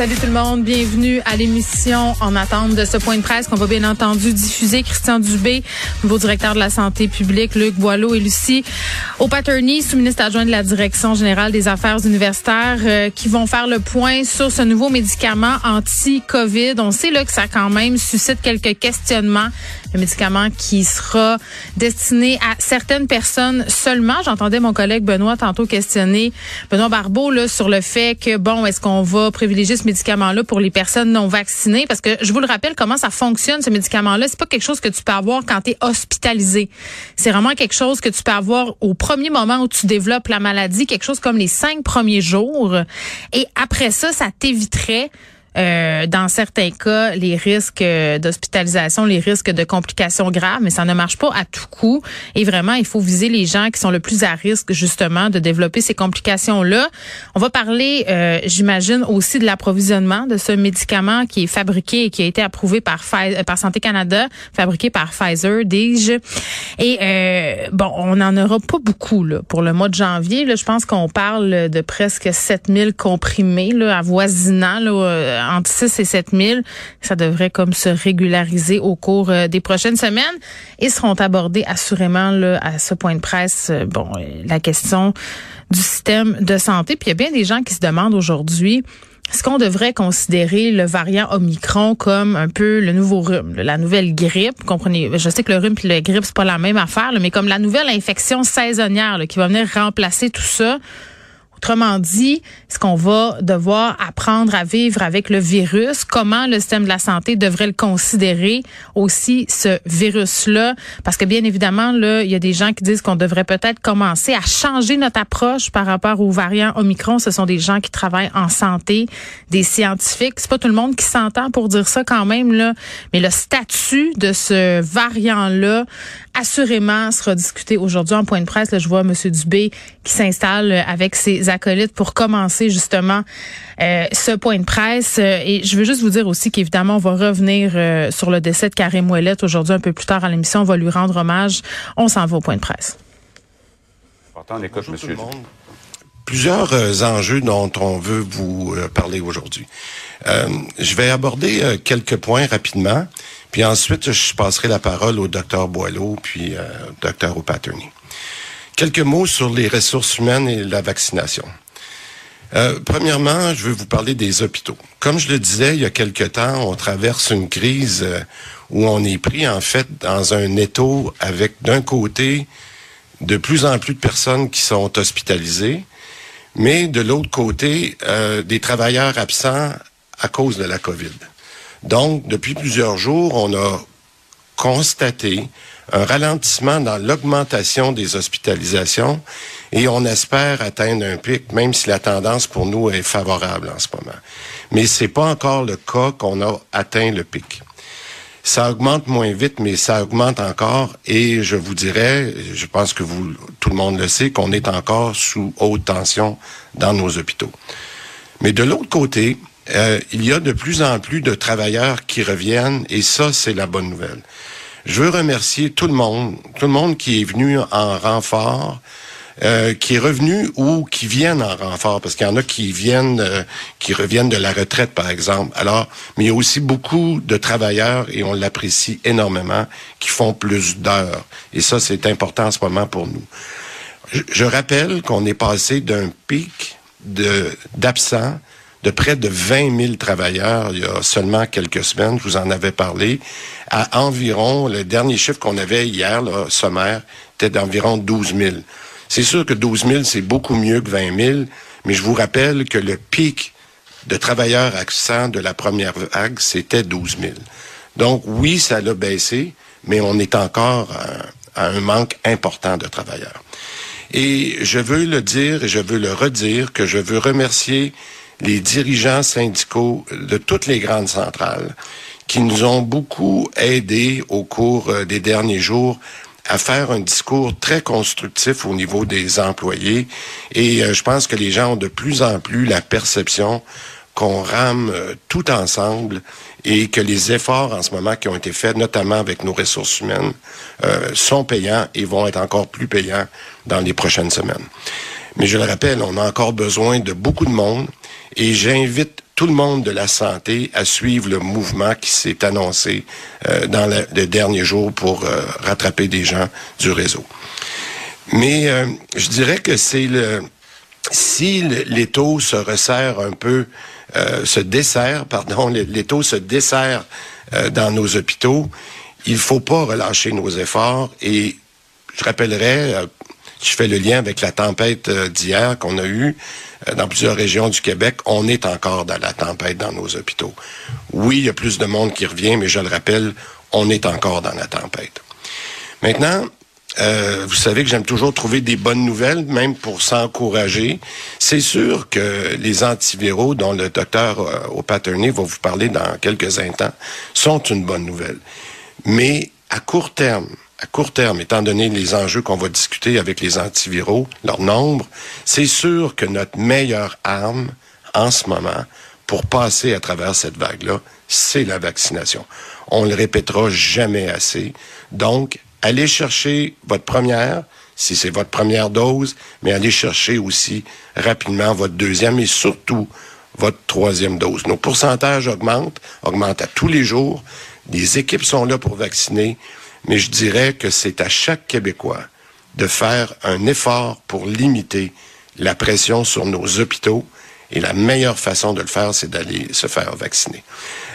Salut tout le monde, bienvenue à l'émission en attente de ce point de presse qu'on va bien entendu diffuser. Christian Dubé, nouveau directeur de la santé publique, Luc Boileau et Lucie au Paterny, sous-ministre adjoint de la Direction générale des affaires universitaires, euh, qui vont faire le point sur ce nouveau médicament anti-COVID. On sait là que ça quand même suscite quelques questionnements. Le médicament qui sera destiné à certaines personnes seulement. J'entendais mon collègue Benoît tantôt questionner Benoît Barbeau là, sur le fait que bon, est-ce qu'on va privilégier ce médicament-là pour les personnes non vaccinées? Parce que je vous le rappelle comment ça fonctionne ce médicament-là, c'est pas quelque chose que tu peux avoir quand tu es hospitalisé. C'est vraiment quelque chose que tu peux avoir au premier moment où tu développes la maladie, quelque chose comme les cinq premiers jours et après ça ça t'éviterait euh, dans certains cas, les risques d'hospitalisation, les risques de complications graves, mais ça ne marche pas à tout coup. Et vraiment, il faut viser les gens qui sont le plus à risque, justement, de développer ces complications-là. On va parler, euh, j'imagine, aussi de l'approvisionnement de ce médicament qui est fabriqué et qui a été approuvé par, par Santé Canada, fabriqué par Pfizer, dis-je. Et euh, bon, on n'en aura pas beaucoup là, pour le mois de janvier. Je pense qu'on parle de presque 7000 comprimés là, avoisinant là, entre 6 et 7 000. Ça devrait comme se régulariser au cours euh, des prochaines semaines et seront abordés assurément là, à ce point de presse. Euh, bon, euh, la question du système de santé. Puis il y a bien des gens qui se demandent aujourd'hui est-ce qu'on devrait considérer le variant Omicron comme un peu le nouveau rhume, la nouvelle grippe? Comprenez, je sais que le rhume et la grippe, c'est pas la même affaire, mais comme la nouvelle infection saisonnière qui va venir remplacer tout ça. Autrement dit, est-ce qu'on va devoir apprendre à vivre avec le virus? Comment le système de la santé devrait le considérer aussi, ce virus-là? Parce que bien évidemment, là, il y a des gens qui disent qu'on devrait peut-être commencer à changer notre approche par rapport aux variants Omicron. Ce sont des gens qui travaillent en santé, des scientifiques. C'est pas tout le monde qui s'entend pour dire ça quand même, là. Mais le statut de ce variant-là, assurément, sera discuté aujourd'hui en point de presse. Là, je vois M. Dubé qui s'installe avec ses acolytes pour commencer justement euh, ce point de presse. Euh, et je veux juste vous dire aussi qu'évidemment, on va revenir euh, sur le décès de Karim Ouellet aujourd'hui un peu plus tard à l'émission. On va lui rendre hommage. On s'en va au point de presse. monsieur. Plusieurs enjeux dont on veut vous parler aujourd'hui. je vais aborder quelques points rapidement, puis ensuite je passerai la parole au docteur Boileau, puis au docteur O'Patterney. Quelques mots sur les ressources humaines et la vaccination. Euh, premièrement, je veux vous parler des hôpitaux. Comme je le disais il y a quelque temps, on traverse une crise euh, où on est pris en fait dans un étau avec d'un côté de plus en plus de personnes qui sont hospitalisées, mais de l'autre côté euh, des travailleurs absents à cause de la COVID. Donc, depuis plusieurs jours, on a constaté un ralentissement dans l'augmentation des hospitalisations et on espère atteindre un pic, même si la tendance pour nous est favorable en ce moment. Mais c'est pas encore le cas qu'on a atteint le pic. Ça augmente moins vite, mais ça augmente encore et je vous dirais, je pense que tout le monde le sait, qu'on est encore sous haute tension dans nos hôpitaux. Mais de l'autre côté, euh, il y a de plus en plus de travailleurs qui reviennent et ça, c'est la bonne nouvelle. Je veux remercier tout le monde, tout le monde qui est venu en renfort, euh, qui est revenu ou qui viennent en renfort, parce qu'il y en a qui viennent, euh, qui reviennent de la retraite, par exemple. Alors, mais il y a aussi beaucoup de travailleurs, et on l'apprécie énormément, qui font plus d'heures. Et ça, c'est important en ce moment pour nous. Je, je rappelle qu'on est passé d'un pic de d'absents de près de 20 000 travailleurs il y a seulement quelques semaines, je vous en avais parlé, à environ, le dernier chiffre qu'on avait hier, là, sommaire, était d'environ 12 000. C'est sûr que 12 000, c'est beaucoup mieux que 20 000, mais je vous rappelle que le pic de travailleurs accents de la première vague, c'était 12 000. Donc oui, ça l'a baissé, mais on est encore à un manque important de travailleurs. Et je veux le dire et je veux le redire que je veux remercier les dirigeants syndicaux de toutes les grandes centrales qui nous ont beaucoup aidés au cours euh, des derniers jours à faire un discours très constructif au niveau des employés. Et euh, je pense que les gens ont de plus en plus la perception qu'on rame euh, tout ensemble et que les efforts en ce moment qui ont été faits, notamment avec nos ressources humaines, euh, sont payants et vont être encore plus payants dans les prochaines semaines. Mais je le rappelle, on a encore besoin de beaucoup de monde et j'invite tout le monde de la santé à suivre le mouvement qui s'est annoncé euh, dans le, les derniers jours pour euh, rattraper des gens du réseau. Mais euh, je dirais que c'est le si le, les taux se resserrent un peu, euh, se desserrent, pardon, les, taux se desserrent euh, dans nos hôpitaux, il faut pas relâcher nos efforts et je rappellerai, je fais le lien avec la tempête euh, d'hier qu'on a eue euh, dans plusieurs régions du Québec. On est encore dans la tempête dans nos hôpitaux. Oui, il y a plus de monde qui revient, mais je le rappelle, on est encore dans la tempête. Maintenant, euh, vous savez que j'aime toujours trouver des bonnes nouvelles, même pour s'encourager. C'est sûr que les antiviraux, dont le docteur euh, au Paterné va vous parler dans quelques instants, sont une bonne nouvelle. Mais à court terme, à court terme, étant donné les enjeux qu'on va discuter avec les antiviraux, leur nombre, c'est sûr que notre meilleure arme en ce moment pour passer à travers cette vague-là, c'est la vaccination. On le répétera jamais assez. Donc, allez chercher votre première, si c'est votre première dose, mais allez chercher aussi rapidement votre deuxième et surtout votre troisième dose. Nos pourcentages augmentent, augmentent à tous les jours. Les équipes sont là pour vacciner, mais je dirais que c'est à chaque Québécois de faire un effort pour limiter la pression sur nos hôpitaux. Et la meilleure façon de le faire, c'est d'aller se faire vacciner.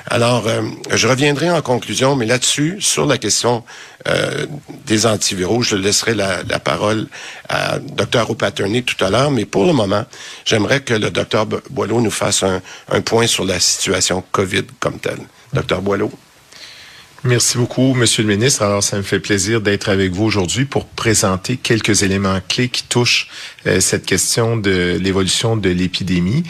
Alors, euh, je reviendrai en conclusion, mais là-dessus, sur la question euh, des antiviraux, je laisserai la, la parole à Dr. O'Patterney tout à l'heure, mais pour le moment, j'aimerais que le Dr. Boileau nous fasse un, un point sur la situation COVID comme telle. Dr. Boileau? Merci beaucoup, Monsieur le ministre. Alors, ça me fait plaisir d'être avec vous aujourd'hui pour présenter quelques éléments clés qui touchent euh, cette question de l'évolution de l'épidémie.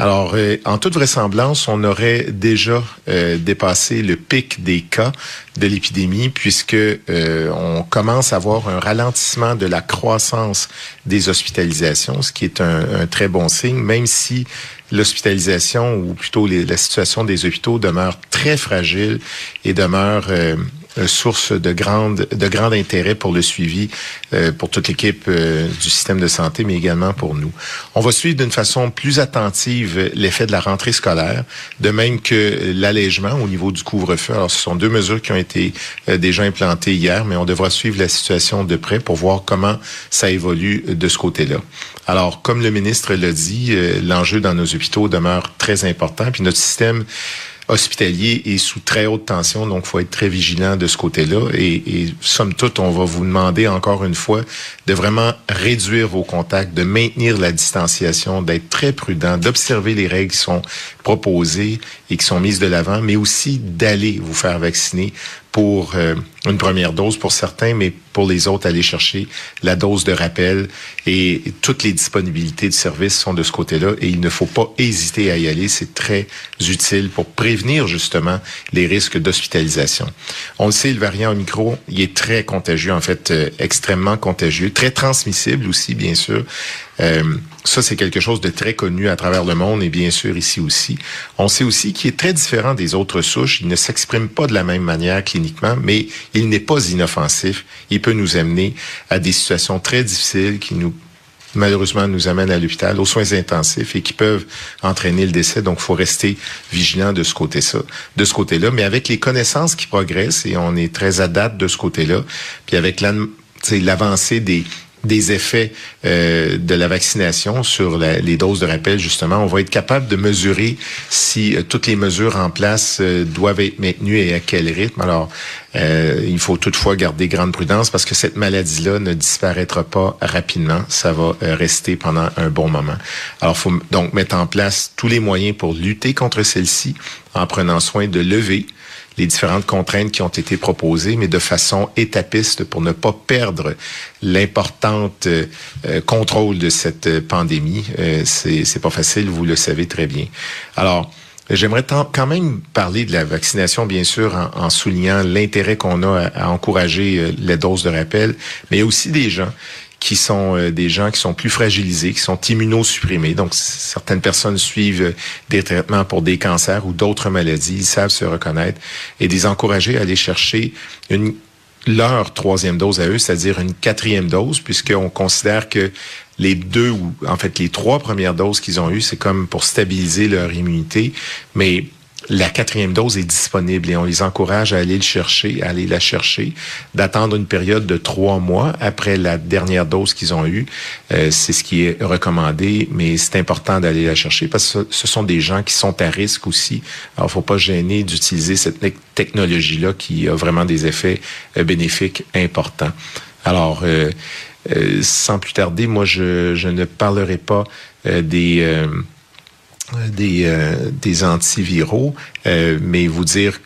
Alors, euh, en toute vraisemblance, on aurait déjà euh, dépassé le pic des cas de l'épidémie puisque euh, on commence à voir un ralentissement de la croissance des hospitalisations, ce qui est un, un très bon signe, même si l'hospitalisation ou plutôt les, la situation des hôpitaux demeure très fragile et demeure euh, source de grande de grand intérêt pour le suivi euh, pour toute l'équipe euh, du système de santé mais également pour nous. On va suivre d'une façon plus attentive l'effet de la rentrée scolaire, de même que l'allègement au niveau du couvre-feu. Alors ce sont deux mesures qui ont été euh, déjà implantées hier, mais on devra suivre la situation de près pour voir comment ça évolue de ce côté-là. Alors comme le ministre l'a dit, euh, l'enjeu dans nos hôpitaux demeure très important puis notre système hospitalier est sous très haute tension, donc faut être très vigilant de ce côté-là. Et, et somme toute, on va vous demander encore une fois de vraiment réduire vos contacts, de maintenir la distanciation, d'être très prudent, d'observer les règles qui sont proposées et qui sont mises de l'avant, mais aussi d'aller vous faire vacciner pour euh, une première dose pour certains, mais pour les autres, aller chercher la dose de rappel et toutes les disponibilités de services sont de ce côté-là et il ne faut pas hésiter à y aller. C'est très utile pour prévenir justement les risques d'hospitalisation. On le sait, le variant Omicron, il est très contagieux, en fait, euh, extrêmement contagieux, très transmissible aussi, bien sûr. Euh, ça, c'est quelque chose de très connu à travers le monde et bien sûr ici aussi. On sait aussi qu'il est très différent des autres souches. Il ne s'exprime pas de la même manière cliniquement, mais il n'est pas inoffensif. Il peut nous amener à des situations très difficiles qui nous malheureusement nous amènent à l'hôpital, aux soins intensifs et qui peuvent entraîner le décès. Donc, faut rester vigilant de ce côté ça, de ce côté-là. Mais avec les connaissances qui progressent et on est très à date de ce côté-là, puis avec l'avancée des des effets euh, de la vaccination sur la, les doses de rappel, justement, on va être capable de mesurer si euh, toutes les mesures en place euh, doivent être maintenues et à quel rythme. Alors, euh, il faut toutefois garder grande prudence parce que cette maladie-là ne disparaîtra pas rapidement. Ça va euh, rester pendant un bon moment. Alors, faut donc mettre en place tous les moyens pour lutter contre celle-ci en prenant soin de lever les différentes contraintes qui ont été proposées, mais de façon étapiste pour ne pas perdre l'importante euh, contrôle de cette pandémie. Euh, c'est pas facile, vous le savez très bien. Alors, J'aimerais quand même parler de la vaccination, bien sûr, en, soulignant l'intérêt qu'on a à, encourager euh, les doses de rappel, mais il y a aussi des gens qui sont euh, des gens qui sont plus fragilisés, qui sont immunosupprimés. Donc, certaines personnes suivent euh, des traitements pour des cancers ou d'autres maladies. Ils savent se reconnaître et les encourager à aller chercher une leur troisième dose à eux, c'est-à-dire une quatrième dose, puisqu'on considère que les deux ou en fait les trois premières doses qu'ils ont eues, c'est comme pour stabiliser leur immunité, mais la quatrième dose est disponible et on les encourage à aller le chercher, à aller la chercher, d'attendre une période de trois mois après la dernière dose qu'ils ont eue. Euh, c'est ce qui est recommandé, mais c'est important d'aller la chercher parce que ce sont des gens qui sont à risque aussi. Alors, faut pas gêner d'utiliser cette technologie-là qui a vraiment des effets euh, bénéfiques importants. Alors, euh, sans plus tarder, moi, je, je ne parlerai pas des des, euh, des antiviraux, euh, mais vous dire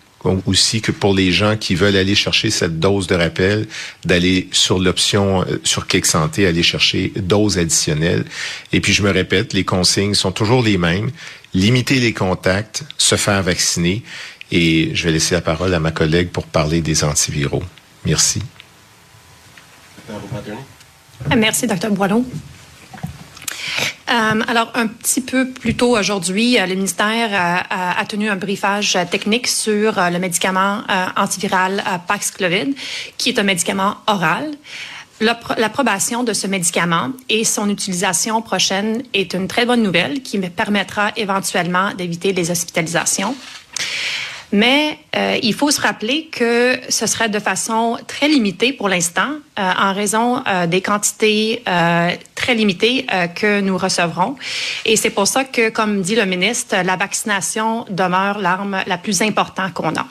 aussi que pour les gens qui veulent aller chercher cette dose de rappel, d'aller sur l'option euh, sur Clic Santé, aller chercher dose additionnelle. Et puis je me répète, les consignes sont toujours les mêmes. Limiter les contacts, se faire vacciner. Et je vais laisser la parole à ma collègue pour parler des antiviraux. Merci. Merci, Dr. Boileau. Euh, alors, un petit peu plus tôt aujourd'hui, euh, le ministère a, tenu un briefage technique sur euh, le médicament antiviral Paxlovid, qui est un médicament oral. L'approbation de ce médicament et son utilisation prochaine est une très bonne nouvelle qui me permettra éventuellement d'éviter les hospitalisations. Mais euh, il faut se rappeler que ce serait de façon très limitée pour l'instant, euh, en raison euh, des quantités très limitées que nous recevrons. Et c'est pour ça que, comme dit le ministre, la vaccination demeure l'arme la plus importante qu'on a.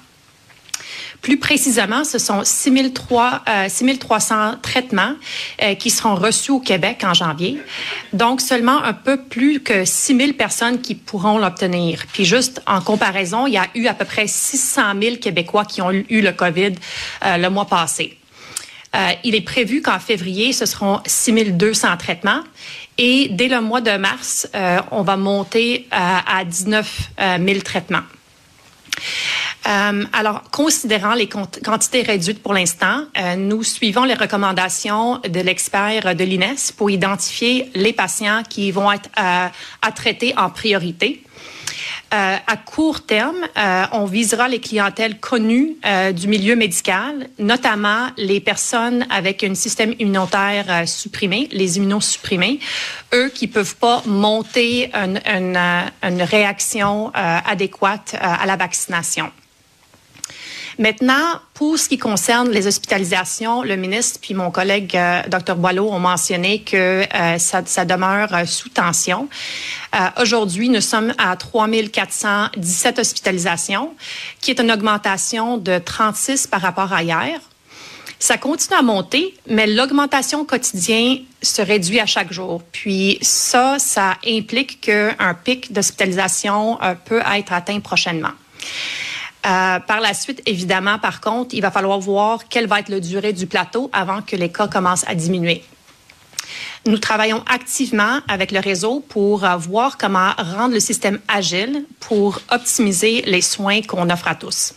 Plus précisément, ce sont 6300 euh, traitements euh, qui seront reçus au Québec en janvier. Donc, seulement un peu plus que 6000 personnes qui pourront l'obtenir. Puis juste en comparaison, il y a eu à peu près 600 000 Québécois qui ont eu le COVID euh, le mois passé. il est prévu qu'en février, ce seront 6200 traitements. Et dès le mois de mars, on va monter à 19 000 traitements. Euh, alors, considérant les quantités réduites pour l'instant, euh, nous suivons les recommandations de l'expert de l'INES pour identifier les patients qui vont être euh, à traiter en priorité. Euh, à court terme, euh, on visera les clientèles connues euh, du milieu médical, notamment les personnes avec un système immunitaire supprimé, les immunosupprimés, eux qui peuvent pas monter une, une réaction adéquate à la vaccination. Maintenant, pour ce qui concerne les hospitalisations, le ministre puis mon collègue euh, Dr Boileau ont mentionné que euh, ça, ça, demeure euh, sous tension. Aujourd'hui, nous sommes à 3417 hospitalisations, qui est une augmentation de 36 par rapport à hier. Ça continue à monter, mais l'augmentation quotidienne se réduit à chaque jour. Puis ça, ça implique qu'un pic d'hospitalisation peut être atteint prochainement. Euh, par la suite, évidemment, par contre, il va falloir voir quelle va être la durée du plateau avant que les cas commencent à diminuer. Nous travaillons activement avec le réseau pour euh, voir comment rendre le système agile pour optimiser les soins qu'on offre à tous.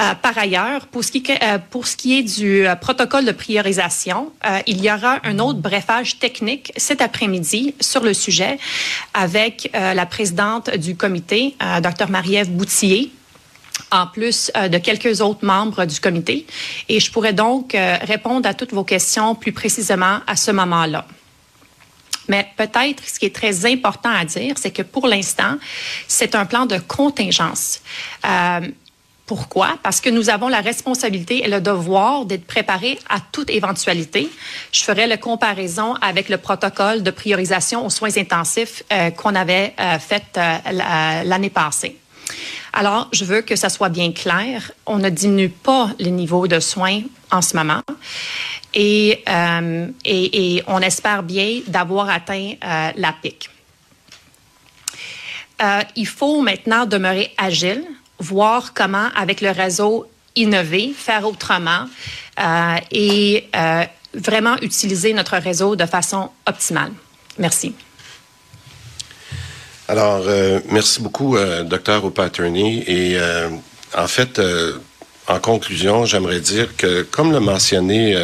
Euh, par ailleurs, pour ce, qui, pour ce qui est du protocole de priorisation, il y aura un autre brefage technique cet après-midi sur le sujet avec la présidente du comité, Dr. Marie-Ève Boutillier, en plus euh, de quelques autres membres du comité. Et je pourrais donc euh, répondre à toutes vos questions plus précisément à ce moment-là. Mais peut-être ce qui est très important à dire, c'est que pour l'instant, c'est un plan de contingence. Euh, pourquoi? Parce que nous avons la responsabilité et le devoir d'être préparés à toute éventualité. Je ferai la comparaison avec le protocole de priorisation aux soins intensifs qu'on avait fait l'année passée. Alors, je veux que ça soit bien clair. On ne diminue pas le niveau de soins en ce moment. Et, euh, on espère bien d'avoir atteint euh, la pic. Euh, il faut maintenant demeurer agile, voir comment, avec le réseau, innover, faire autrement et vraiment utiliser notre réseau de façon optimale. Merci. Alors, euh, merci beaucoup, euh, docteur O'Patterney. Et euh, en fait, en conclusion, j'aimerais dire que, comme l'a mentionné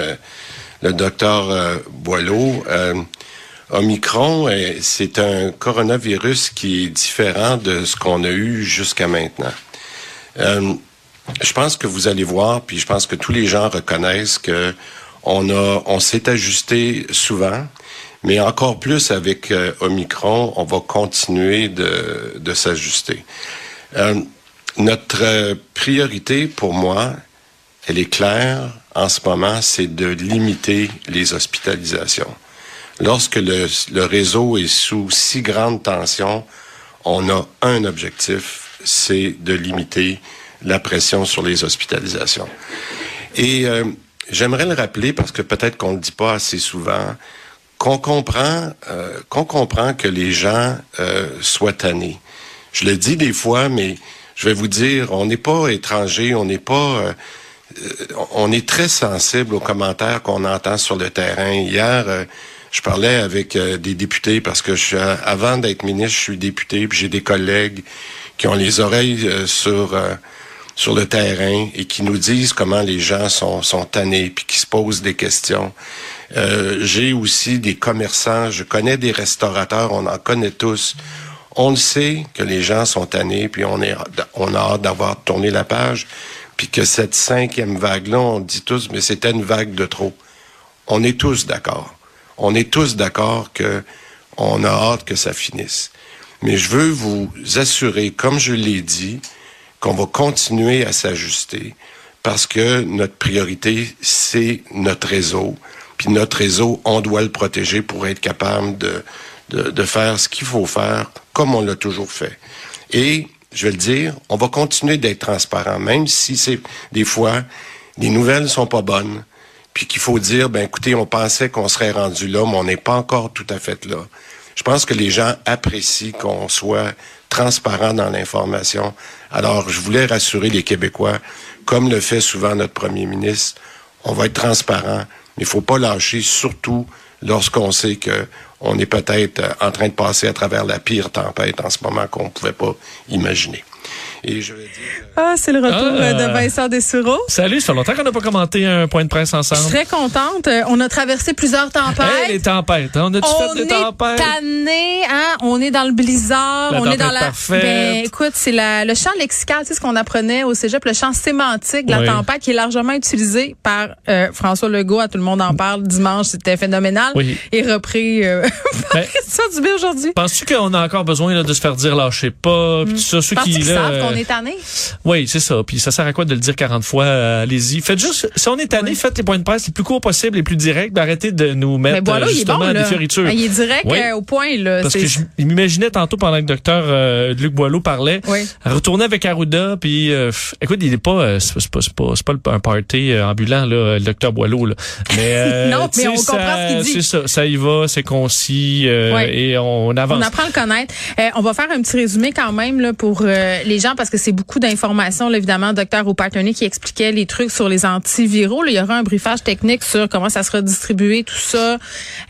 le docteur Boileau, Omicron, c'est un coronavirus qui est différent de ce qu'on a eu jusqu'à maintenant. Je pense que vous allez voir, puis je pense que tous les gens reconnaissent que on a, on s'est ajusté souvent, mais encore plus avec euh, Omicron, on va continuer de, s'ajuster. Euh, notre euh, priorité pour moi, elle est claire en ce moment, c'est de limiter les hospitalisations. Lorsque le, réseau est sous si grande tension, on a un objectif, c'est de limiter la pression sur les hospitalisations. Et j'aimerais le rappeler parce que peut-être qu'on ne le dit pas assez souvent, qu'on comprend, euh, qu'on comprend que les gens euh, soient tannés. Je le dis des fois, mais je vais vous dire, on n'est pas étranger, on n'est pas, euh, on est très sensible aux commentaires qu'on entend sur le terrain. Hier, je parlais avec des députés parce que je suis, avant d'être ministre, je suis député, puis j'ai des collègues qui ont les oreilles sur sur le terrain et qui nous disent comment les gens sont, sont tannés puis qui se posent des questions. Euh, j'ai aussi des commerçants, je connais des restaurateurs, on en connaît tous. On le sait que les gens sont tannés puis on, est, on a hâte d'avoir tourné la page puis que cette cinquième vague-là, on dit tous, mais c'était une vague de trop. On est tous d'accord. On est tous d'accord que on a hâte que ça finisse. Mais je veux vous assurer, comme je l'ai dit, qu'on va continuer à s'ajuster parce que notre priorité, c'est notre réseau. Puis notre réseau, on doit le protéger pour être capable de, de, de faire ce qu'il faut faire comme on l'a toujours fait. Et, je vais le dire, on va continuer d'être transparent, même si c'est des fois, les nouvelles sont pas bonnes, puis qu'il faut dire, ben écoutez, on pensait qu'on serait rendu là, mais on n'est pas encore tout à fait là. Je pense que les gens apprécient qu'on soit transparent dans l'information. Alors, je voulais rassurer les Québécois, comme le fait souvent notre premier ministre, on va être transparent, mais il faut pas lâcher, surtout lorsqu'on sait que on est peut-être en train de passer à travers la pire tempête en ce moment qu'on ne pouvait pas imaginer. Et je vais dire... euh, Ah, c'est le retour Ah. euh, de Vincent Dessureau. Salut, ça fait longtemps qu'on n'a pas commenté un point de presse Je suis ensemble. très contente. Euh, On a traversé plusieurs tempêtes. Hey, les tempêtes, hein? on a-tu on fait des est tempêtes? tanné, hein? On est dans le blizzard, La on est dans tempête la. parfaite. Ben, écoute, c'est la, le champ lexical, tu sais ce qu'on apprenait au cégep, le champ sémantique de la Oui. tempête qui est largement utilisé par euh, François Legault. À tout le monde en parle dimanche, c'était phénoménal. Oui. Et repris euh, par Ben, Christian Dubé aujourd'hui. Penses-tu qu'on a encore besoin là, de se faire dire lâchez pas, puis tout ça, ceux qui là, savent euh, qu'on est tanné? Oui, c'est ça. Puis ça sert à quoi de le dire 40 fois? Euh, Allez-y, faites juste. Si on est tanné, faites les points de presse les plus courts possibles, les plus directs. ben, arrêtez de nous mettre voilà, euh, il est justement bon, des fioritures. Ben, il est direct Oui. euh, au point, là. Parce que je m'imaginais tantôt pendant que le docteur Luc Boileau parlait, Oui. retourner avec Arruda, puis écoute, il est pas, c'est pas, c'est pas, c'est pas, un party ambulant là, le docteur Boileau là. Mais Non, mais on comprend ça- ce qu'il dit. C'est ça, ça y va, c'est concis Oui. et on avance. On apprend à le connaître. On va faire un petit résumé quand même là, pour les gens parce que c'est beaucoup d'informations. là, évidemment, docteur O'Patterney qui expliquait les trucs sur les antiviraux. Là, il y aura un briefage technique sur comment ça sera distribué, tout ça.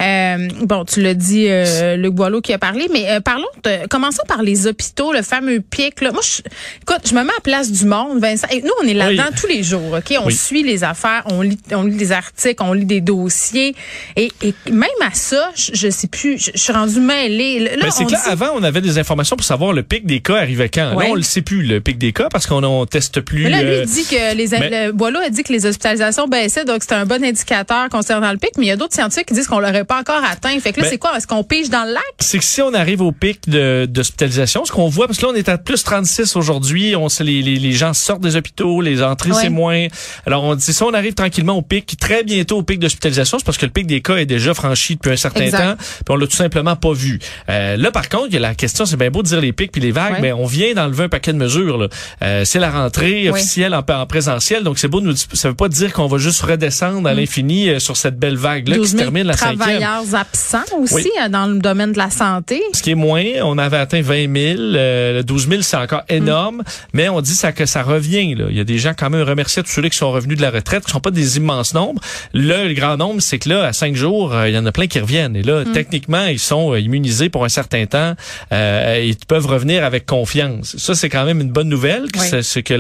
Euh, bon, tu l'as dit, euh, Luc Boileau qui a parlé, mais euh, parlons, de, commençons par les hôpitaux, le fameux pic. Là. Moi, je, écoute, je me mets à la place du monde, Vincent. Et nous, on est là-dedans Oui. tous les jours, ok? On Oui. suit les affaires, on lit, on lit des articles, on lit des dossiers, et, et même à ça, je, je sais plus, je, je suis rendue mêlée. Là, Ben, c'est que là, dit- avant, on avait des informations pour savoir le pic des cas arrivait quand. Ouais. Là, on le sait plus, le pic des cas, parce qu'on on teste plus. Mais là, lui, euh, il dit que les mais- le, Boileau a dit que les hospitalisations baissaient, donc c'est un bon indicateur concernant le pic. Mais il y a d'autres scientifiques qui disent qu'on l'aurait pas encore atteint. Fait que là, c'est quoi? Est-ce qu'on pige dans le lac? C'est que si on arrive au pic d'hospitalisation, ce qu'on voit, parce que là, on est à plus 36 aujourd'hui, on les, les, les gens sortent des hôpitaux, les entrées, Ouais. c'est moins. Alors, on dit, si on arrive tranquillement au pic, très bientôt au pic d'hospitalisation, c'est parce que le pic des cas est déjà franchi depuis un certain Exact. temps, puis on l'a tout simplement pas vu. Euh, là, par contre, il y a la question, c'est bien beau de dire les pics puis les vagues, Ouais. mais on vient d'enlever un paquet de mesures. Là. Euh, c'est la rentrée officielle en, en présentiel, donc c'est beau, de nous, ça veut pas dire qu'on va juste redescendre à l'infini euh, sur cette belle vague-là qui 12 se 000 termine la cinquième. travailleurs absents aussi Oui. euh, dans le domaine de la santé. Ce qui est moins, on avait atteint 20 000. Euh, 12 000, c'est encore énorme, mais on dit ça que ça revient. Là. Il y a des gens quand même remerciés tous ceux qui sont revenus de la retraite, qui sont pas des immenses nombres. Là, le grand nombre, c'est que là, à cinq jours, il y en a plein qui reviennent. Et là, techniquement, ils sont immunisés pour un certain temps. Euh, ils peuvent revenir avec confiance. Ça, c'est quand même une bonne nouvelle. que Oui. C'est c'est que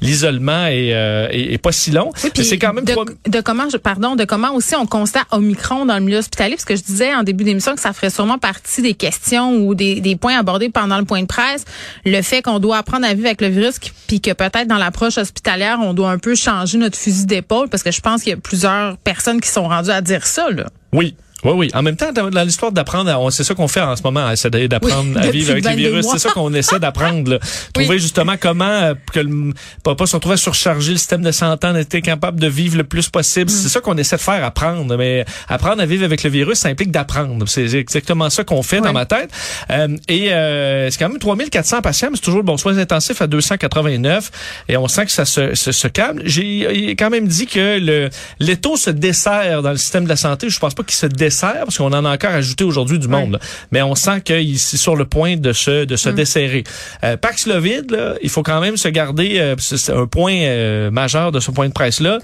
l'isolement est, euh, est, est pas si long. Oui, c'est quand même de, trois- de comment, je- pardon, de comment aussi on constate Omicron dans le milieu hospitalier, parce que je disais en début d'émission que ça ferait sûrement partie des questions ou des, des points abordés pendant le point de presse, le fait qu'on doit apprendre à vivre avec le virus, qui- puis que peut-être dans l'approche hospitalière, on doit un peu changer notre fusil d'épaule, parce que je pense qu'il y a plusieurs personnes qui sont rendues à dire ça. Là. Oui. Oui, oui. En même temps, dans l'histoire d'apprendre, on- c'est ça qu'on fait en ce moment, essayer d'apprendre Oui, à vivre avec le 22 virus. C'est ça qu'on essaie d'apprendre. Trouver justement comment euh, que le, pas, pas se retrouver à surcharger le système de santé, en être capable de vivre le plus possible. Mm. C'est ça qu'on essaie de faire, apprendre. Mais apprendre à vivre avec le virus, ça implique d'apprendre. C'est exactement ça qu'on fait dans ma tête. Euh, et euh, c'est quand même 3400 patients, mais c'est toujours bon soins intensifs à 289. Et on sent que ça se, se, se calme. J'ai quand même dit que le l'étau se dessert dans le système de la santé. Je pense pas qu'il se dessert parce qu'on en a encore ajouté aujourd'hui du monde. là. Mais on sent qu'il est sur le point de se de se desserrer. Euh, Paxlovid, là, il faut quand même se garder. euh, c'est un point euh, majeur de ce point de presse là.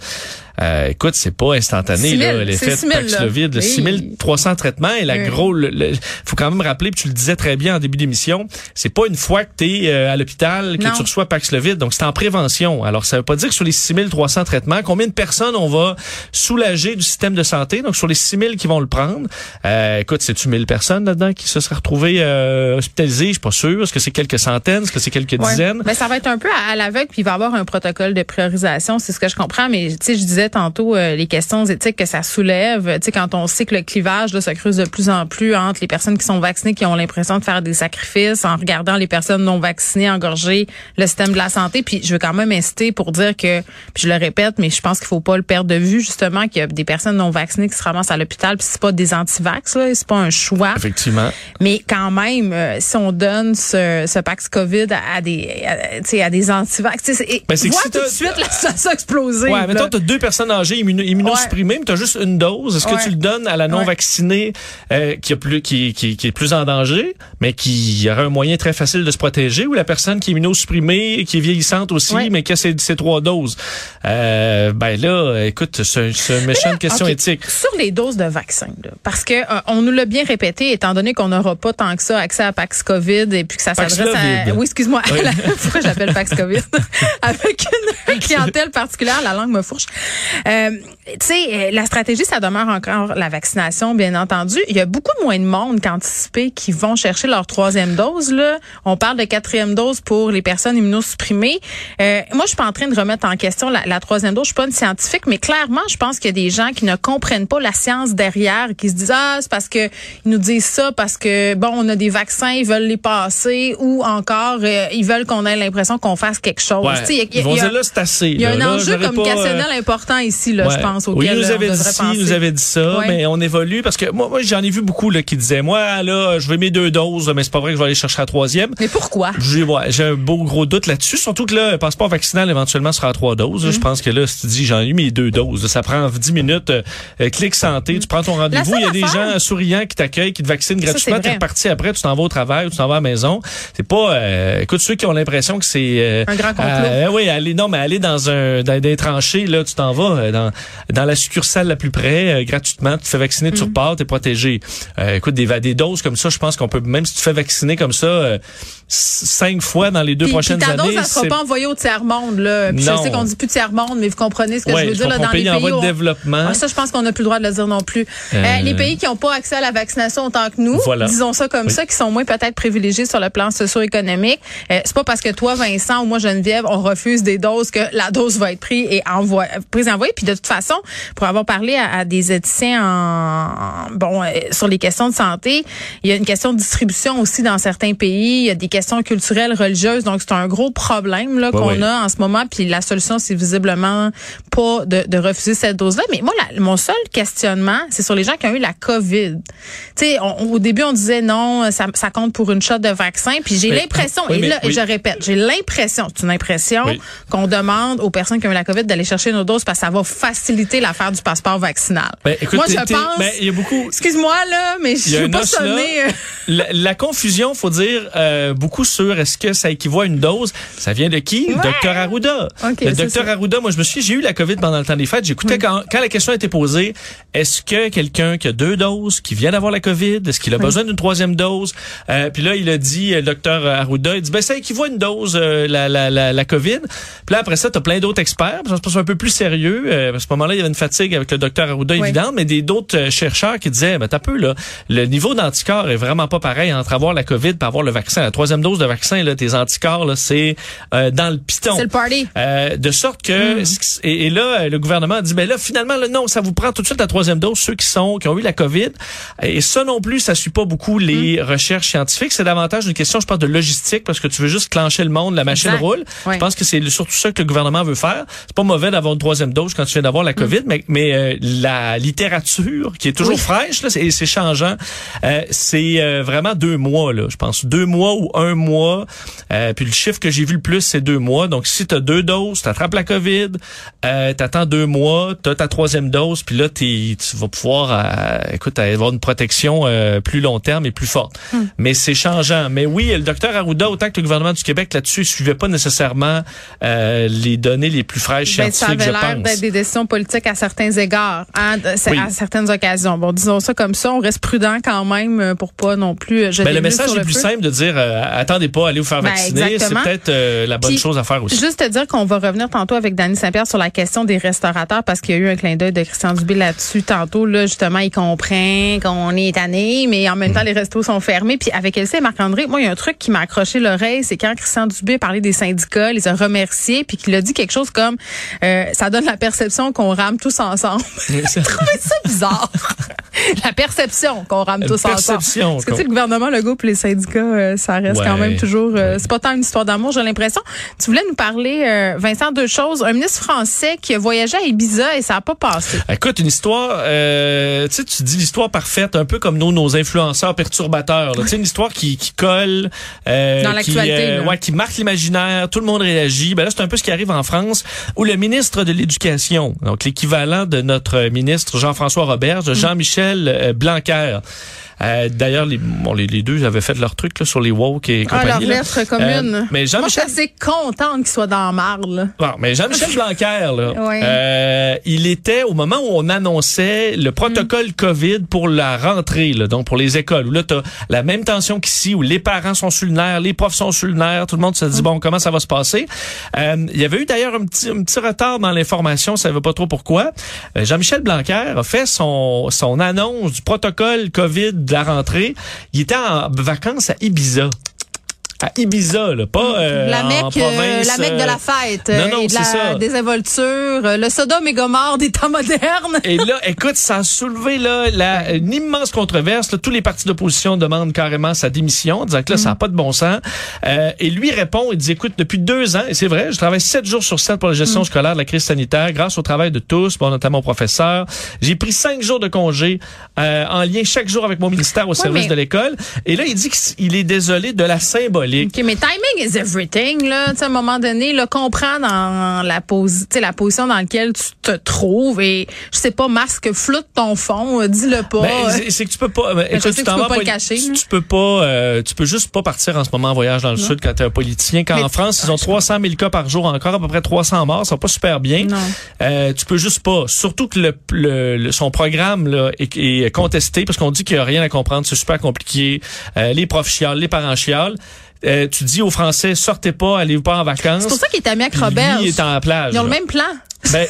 Euh, écoute, c'est pas instantané 6 000, là, l'effet c'est 6 de 000, là. Paxlovid, Oui. 6300 traitements et la Oui. gros le, le- faut quand même rappeler puis tu le disais très bien en début d'émission, c'est pas une fois que tu es à l'hôpital que Non. tu reçois Paxlovid, donc c'est en prévention. Alors ça veut pas dire que sur les 6300 traitements, combien de personnes on va soulager du système de santé? Donc sur les 6000 qui vont le prendre, euh, écoute, c'est-tu 1000 personnes là-dedans qui se seraient retrouvées euh, hospitalisées, je suis pas sûr, est-ce que c'est quelques centaines, est-ce que c'est quelques Ouais. dizaines? Ben, ça va être un peu à, à l'aveugle, puis il va y avoir un protocole de priorisation, c'est ce que je comprends. Mais tu sais, je disais tantôt euh, les questions éthiques que ça soulève. Tu sais, quand on sait que le clivage là, se creuse de plus en plus entre les personnes qui sont vaccinées, qui ont l'impression de faire des sacrifices, en regardant les personnes non vaccinées engorger le système de la santé. Puis je veux quand même insister pour dire que, puis je le répète, mais je pense qu'il faut pas le perdre de vue justement qu'il y a des personnes non vaccinées qui se ramassent à l'hôpital, puis c'est pas des antivax, là, c'est pas un choix. Effectivement. Mais quand même, euh, si on donne ce, ce Pax COVID à, à des, à, tu sais, à des antivax, tu sais, c'est- Ben, vois tout de suite la situation exploser. Ouais, mettons, t'as deux personnes âgées immuno- immunosupprimées, mais t'as juste une dose. Est-ce que Ouais. tu le donnes à la non vaccinée euh, qui, a plus, qui, qui, qui est plus en danger, mais qui aurait un moyen très facile de se protéger, ou la personne qui est immunosupprimée, qui est vieillissante aussi, Ouais. mais qui a ses, ses trois doses? Euh, ben là, écoute, c'est une méchante question OK. éthique. Sur les doses de vaccins, là, parce que euh, on nous l'a bien répété, étant donné qu'on n'aura pas tant que ça accès à Pax COVID et puis que ça s'adresse à... Oui, excuse-moi. Oui. Pourquoi je l'appelle Pax COVID? Avec une clientèle particulière, la langue me fourche. Euh, tu sais, euh, la stratégie, ça demeure encore la vaccination, bien entendu. Il y a beaucoup moins de monde qu'anticipé qui vont chercher leur troisième dose. Là. On parle de quatrième dose pour les personnes immunosupprimées. Euh, moi, je suis pas en train de remettre en question la, la troisième dose. Je suis pas une scientifique, mais clairement, je pense qu'il y a des gens qui ne comprennent pas la science derrière, qui se disent ah c'est parce que ils nous disent ça parce que bon on a des vaccins, ils veulent les passer, ou encore euh, ils veulent qu'on ait l'impression qu'on fasse quelque chose. Ouais. Il y a- il y a- Ils vont il y a- dire là, c'est assez. il y a un là. Enjeu j'aurais pas, communicationnel euh, important ici, là, je Ouais. Pense, Oui, auquel nous avait on dit ci, penser. nous avait dit ça, Ouais. mais on évolue parce que moi, moi j'en ai vu beaucoup là, qui disaient moi là, je veux mes deux doses, mais c'est pas vrai que je vais aller chercher la troisième. Mais pourquoi? J'ai ouais, j'ai un beau gros doute là-dessus, surtout que là, le passeport vaccinal éventuellement sera à trois doses. Je pense que là, si tu dis j'en ai eu mes deux doses, ça prend 10 minutes. euh, euh, clic santé, tu prends ton rendez-vous, il y a des affaire- gens souriants qui t'accueillent, qui te vaccinent Ça, gratuitement, t'es reparti après, tu t'en vas au travail, tu t'en vas à la maison. C'est pas euh, écoute ceux qui ont l'impression que c'est euh, Un grand complot. euh, oui, aller non mais aller dans un dans des tranchées là, tu t'en vas euh, dans dans la succursale la plus près euh, gratuitement, tu te fais vacciner, Mm. tu repars, t'es protégé. Euh, écoute des des doses comme ça, je pense qu'on peut même si tu te fais vacciner comme ça euh, cinq fois dans les deux Puis, prochaines puis ta dose, années, elle sera pas envoyée au tiers-monde, là. Puis je Non. sais qu'on dit plus tiers-monde, mais vous comprenez ce que Ouais, je veux je dire, là, dans les pays en voie de on- développement. Ah, ça, je pense qu'on n'a plus le droit de le dire non plus. Euh, Euh, les pays qui n'ont pas accès à la vaccination autant que nous, Voilà. disons ça comme Oui. ça, qui sont moins peut-être privilégiés sur le plan socio-économique, euh, c'est pas parce que toi, Vincent, ou moi, Geneviève, on refuse des doses que la dose va être prise et envoie, prise envoyée. Puis de toute façon, pour avoir parlé à, à des éthiciens en, en- bon euh, sur les questions de santé, il y a une question de distribution aussi dans certains pays. Il y a des questions culturelles, religieuses. Donc c'est un gros problème là qu'on a en ce moment. Puis la solution, c'est visiblement pas de, de refuser cette dose-là. Mais moi, la- mon seul questionnement, c'est sur les gens qui ont eu la COVID. Tu sais, on- au début, on disait non, ça, ça compte pour une shot de vaccin. Puis j'ai Mais- l'impression, oui, et là, oui. je répète, j'ai l'impression, c'est une impression qu'on demande aux personnes qui ont eu la COVID d'aller chercher nos doses parce que ça va faciliter l'affaire du passeport vaccinal. Ben, écoute, Moi, je t'es- pense. ben, il y a beaucoup. Excuse-moi là, mais je veux pas sonner. euh, La, la confusion, faut dire euh, beaucoup sur est-ce que ça équivaut à une dose. Ça vient de qui? Ouais. Docteur Arruda. Le docteur. Arruda, moi je me suis, j'ai eu la COVID pendant le temps des fêtes. J'écoutais quand, quand la question a été posée, est-ce que quelqu'un qui a deux doses, qui vient d'avoir la COVID, est-ce qu'il a besoin d'une troisième dose? Euh, puis là, il a dit, euh, le docteur Arruda, il dit, ben ça équivaut à une dose, euh, la, la, la, la COVID. Puis là, après ça, t'as plein d'autres experts. Ça se passe un peu plus sérieux. Euh, à ce moment-là, il y avait une fatigue avec le docteur Arruda, Oui. évidente, mais des d'autres euh, chercheurs qui disaient, ben t'as peu là, le niveau d'anticorps est vraiment pas pareil entre avoir la COVID et avoir le vaccin. La troisième dose de vaccin, là, tes anticorps, là, c'est euh, dans le piston. C'est le party. Euh, de sorte que et, et là euh, le gouvernement a dit ben là finalement là, non ça vous prend tout de suite la troisième dose ceux qui sont qui ont eu la Covid et ça non plus ça suit pas beaucoup les recherches scientifiques c'est davantage une question je pense de logistique parce que tu veux juste clencher le monde la machine Exact. roule Ouais. je pense que c'est surtout ça que le gouvernement veut faire c'est pas mauvais d'avoir une troisième dose quand tu viens d'avoir la Covid mais mais euh, la littérature qui est toujours Oui. fraîche là c'est c'est changeant euh, c'est euh, vraiment deux mois là je pense deux mois ou un mois euh, puis le chiffre que j'ai vu le plus c'est deux mois donc si t'as deux doses t'attrapes la COVID euh, t'attends deux mois t'as ta troisième dose puis là tu vas pouvoir euh, écoute avoir une protection euh, plus long terme et plus forte mais c'est changeant mais oui le docteur Arruda autant que le gouvernement du Québec là-dessus il suivait pas nécessairement euh, les données les plus fraîches Ben, ça scientifiques avait je l'air d'être des décisions politiques à certains égards, hein, Oui. à certaines occasions. Bon, disons ça comme ça, on reste prudent quand même euh, pour pas non plus Ben, le message est plus feu. simple de dire euh, attendez pas, allez vous faire Ben, vacciner. C'est peut-être euh, la bonne Puis, chose à faire aussi. Juste te dire qu'on va revenir tantôt avec Danny Saint-Pierre sur la question des restaurateurs parce qu'il y a eu un clin d'œil de Christian Dubé là-dessus tantôt. Là, justement, il comprend qu'on est tanné, mais en même temps, les restos sont fermés. Puis avec Elsie et Marc-André, moi, il y a un truc qui m'a accroché l'oreille, c'est quand Christian Dubé parlait des syndicats, les a remerciés, puis qu'il a dit quelque chose comme euh, ça donne la perception qu'on rame tous ensemble. J'ai trouvé ça bizarre. la perception qu'on rame tous ensemble. perception Parce que tu sais, le gouvernement, le groupe, les syndicats, euh, ça reste quand même toujours. euh, C'est pas tant une histoire d'amour, j'ai l'impression. Tu voulais nous parler, euh, Vincent, deux choses. Un ministre français qui a voyagé à Ibiza et ça a pas passé. Écoute, une histoire, euh, tu sais, tu dis l'histoire parfaite, un peu comme nos, nos influenceurs perturbateurs. Tu sais, une histoire qui, qui colle, euh, Dans qui, là. ouais, qui marque l'imaginaire, tout le monde réagit. Ben là, c'est un peu ce qui arrive en France, où le ministre de l'Éducation, donc l'équivalent de notre ministre Jean-François Roberge, Jean-Michel euh, Blanquer. Euh, D'ailleurs, les, bon, les, les deux avaient fait leur truc là, sur les woke et Ah, leur compagnie. lettre commune. Euh, mais Moi, je suis assez contente qu'il soit dans là. Bon, mais Jean-Michel Blanquer, là, Ouais. euh, il était au moment où on annonçait le protocole COVID pour la rentrée, là, donc pour les écoles, où là, t'as la même tension qu'ici, où les parents sont sur le nerf, les profs sont sur le nerf, tout le monde se dit, bon, comment ça va se passer? Euh, il y avait eu d'ailleurs un petit, un petit retard dans l'information, on savait pas trop pourquoi. Euh, Jean-Michel Blanquer a fait son, son annonce du protocole COVID de la rentrée. Il était en vacances à Ibiza. À Ibiza, là, pas euh, la en mec, province. la mec de euh, la fête. non, euh, non, et de la ça. désinvolture, euh, le Sodome et Gomorre des temps modernes. Et là, écoute, ça a soulevé là, la, une immense controverse. là. Tous les partis d'opposition demandent carrément sa démission, disant que là, ça n'a pas de bon sens. Euh, et lui répond, il dit, écoute, depuis deux ans, et c'est vrai, je travaille sept jours sur sept pour la gestion scolaire de la crise sanitaire, grâce au travail de tous, bon, notamment aux professeurs. J'ai pris cinq jours de congé euh, en lien chaque jour avec mon ministère au service mais- de l'école. Et là, il dit qu'il est désolé de la symbolique. OK, mais timing is everything, là. Tu sais, à un moment donné, là, comprends dans la pose, tu sais, la position dans laquelle tu te trouves et, je sais pas, masque, floute ton fond, euh, dis-le pas. Ben, c'est- que tu peux pas. ben, je écoute, tu peux pas en le cacher, tu- peux pas. euh, tu peux juste pas partir en ce moment en voyage dans le sud quand t'es un politicien. Quand Mais- en France, ils ont 300 000 cas par jour encore, à peu près 300 morts. Ça va pas super bien. Non. Euh, tu peux juste pas. Surtout que le, le- le- son programme là, est, est contesté parce qu'on dit qu'il y a rien à comprendre. C'est super compliqué. Euh, les profs chialent, les parents chialent. Euh, tu dis aux Français, sortez pas, allez pas en vacances. C'est pour ça qu'il est ami avec Robert. Il est en plage. Ils ont le même plan. Ben,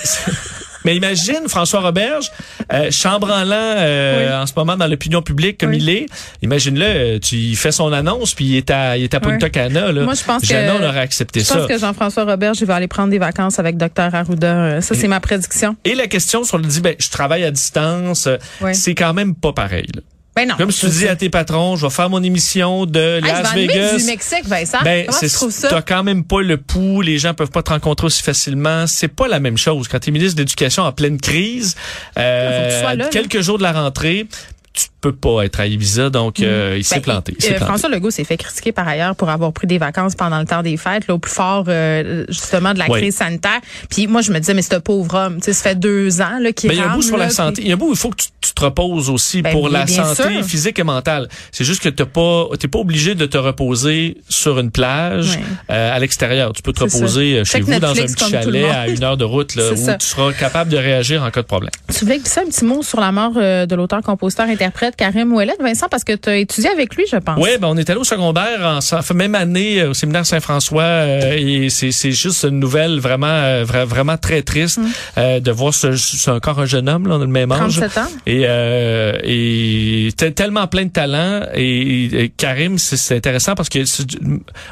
mais imagine François Roberge, euh, chambranlant euh, Oui. en ce moment dans l'opinion publique comme Oui. il est. Imagine-le, euh, tu il fait son annonce puis il est à, il est à Punta Oui. Cana. Là. Moi, je pense que- aurait accepté Je ça. pense que Jean-François Robert, je vais aller prendre des vacances avec Dr Arruda. Euh, Ça, c'est ma prédiction. Et la question sur le dit, ben, je travaille à distance, Oui. c'est quand même pas pareil. là. Ben non. Comme si tu dis à tes patrons, je vais faire mon émission de Hey, je vais Las Vegas. du Mexique, Vincent. Ben, Comment tu trouves ça? t'as quand même pas le pouls, les gens peuvent pas te rencontrer aussi facilement. C'est pas la même chose quand tu es ministre de l'Éducation en pleine crise, euh, que là, quelques jours de la rentrée. Tu peux pas être à Ibiza, donc euh, il s'est Ben, planté. euh, planté. François Legault s'est fait critiquer par ailleurs pour avoir pris des vacances pendant le temps des fêtes, là, au plus fort euh, justement de la Oui. crise sanitaire. Puis moi, je me disais, mais c'est un pauvre homme. Tu sais, ça fait deux ans là, qu'il Mais il y a un bout sur la santé. Il y a un bout où il faut que tu, tu te reposes aussi Ben, pour la santé sûr. physique et mentale. C'est juste que t'as pas, t'es pas obligé de te reposer sur une plage Ouais. euh, à l'extérieur. Tu peux te reposer ça. euh, chez vous dans un petit chalet à une heure de route là, où ça. tu seras capable de réagir en cas de problème. Tu voulais glisser un petit mot sur la mort euh, de l'auteur, compositeur, interprète Karim Ouellet, Vincent, parce que tu as étudié avec lui, je pense. Oui, ben on est allé au secondaire en même année euh, au séminaire Saint-François euh, et c'est c'est juste une nouvelle vraiment euh, vra- vraiment très triste Mm. euh, de voir ce c'est encore un jeune homme là, on a le même âge 37 ans. et euh, et tellement plein de talent et, et Karim c'est c'est intéressant parce que c'est-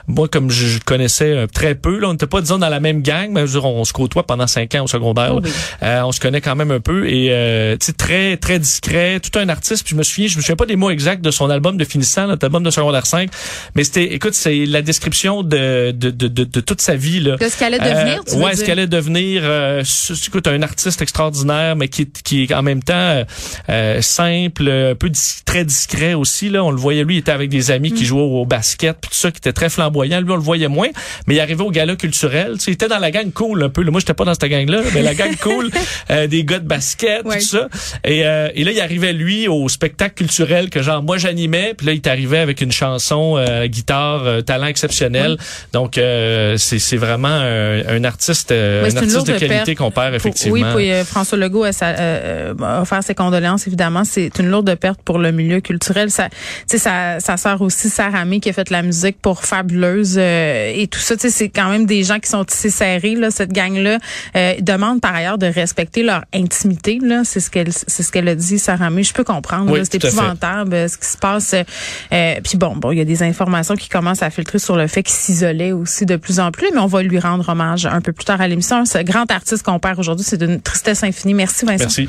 moi comme je, connaissais très peu là on n'était pas disons dans la même gang mais dire, on se côtoie pendant cinq ans au secondaire Oh oui. Euh, on se connaît quand même un peu et euh, tu sais très très discret, tout un artiste. Puis je me souviens, je me souviens pas des mots exacts de son album de finissant, notre album de secondaire 5, mais c'était, écoute, c'est la description de de, de, de, de toute sa vie là. De ce qu'elle allait devenir, tu veux ouais, ce qu'elle allait devenir. Euh, écoute, un artiste extraordinaire, mais qui qui est en même temps euh, euh, simple, un peu dis- très discret aussi là. On le voyait, lui, il était avec des amis Mm. qui jouaient au, au basket, puis tout ça, qui était très flamboyant. Lui, on le voyait moins, mais il arrivait au gala culturel. Tu sais, il était dans la gang cool un peu. là. Moi, j'étais pas dans cette gang là, mais la gang cool, euh, des gars de basket, Ouais. tout ça. Et, euh, et là, il arrivait lui au spectacle culturel que genre moi j'animais, puis là il t'arrivait avec une chanson, euh, guitare, euh, talent exceptionnel. Donc euh, c'est c'est vraiment un, un artiste, euh, Ouais, un artiste de qualité qu'on perd Pour- effectivement. oui, puis euh, François Legault a, euh, euh, fait ses condoléances, évidemment. C'est une lourde perte pour le milieu culturel. Ça, tu sais, sa, sa sœur aussi, Sarah Amé, qui a fait la musique pour Fabuleuse euh, et tout ça. Tu sais, c'est quand même des gens qui sont tissés serrés, là, cette gang-là. Euh, ils demandent par ailleurs de respecter leur intimité, là. C'est ce qu'elle, c'est ce qu'elle a dit, Sarah Amé. Je peux comprendre, Oui, là. C'est épouvantable, euh, ce qui se passe. Euh, puis bon, bon, il y a des informations qui commencent à filtrer sur le fait qu'il s'isolait aussi de plus en plus, mais on va lui rendre hommage un peu plus tard à l'émission. Ce grand artiste qu'on perd aujourd'hui, c'est d'une tristesse infinie. Merci Vincent. Merci.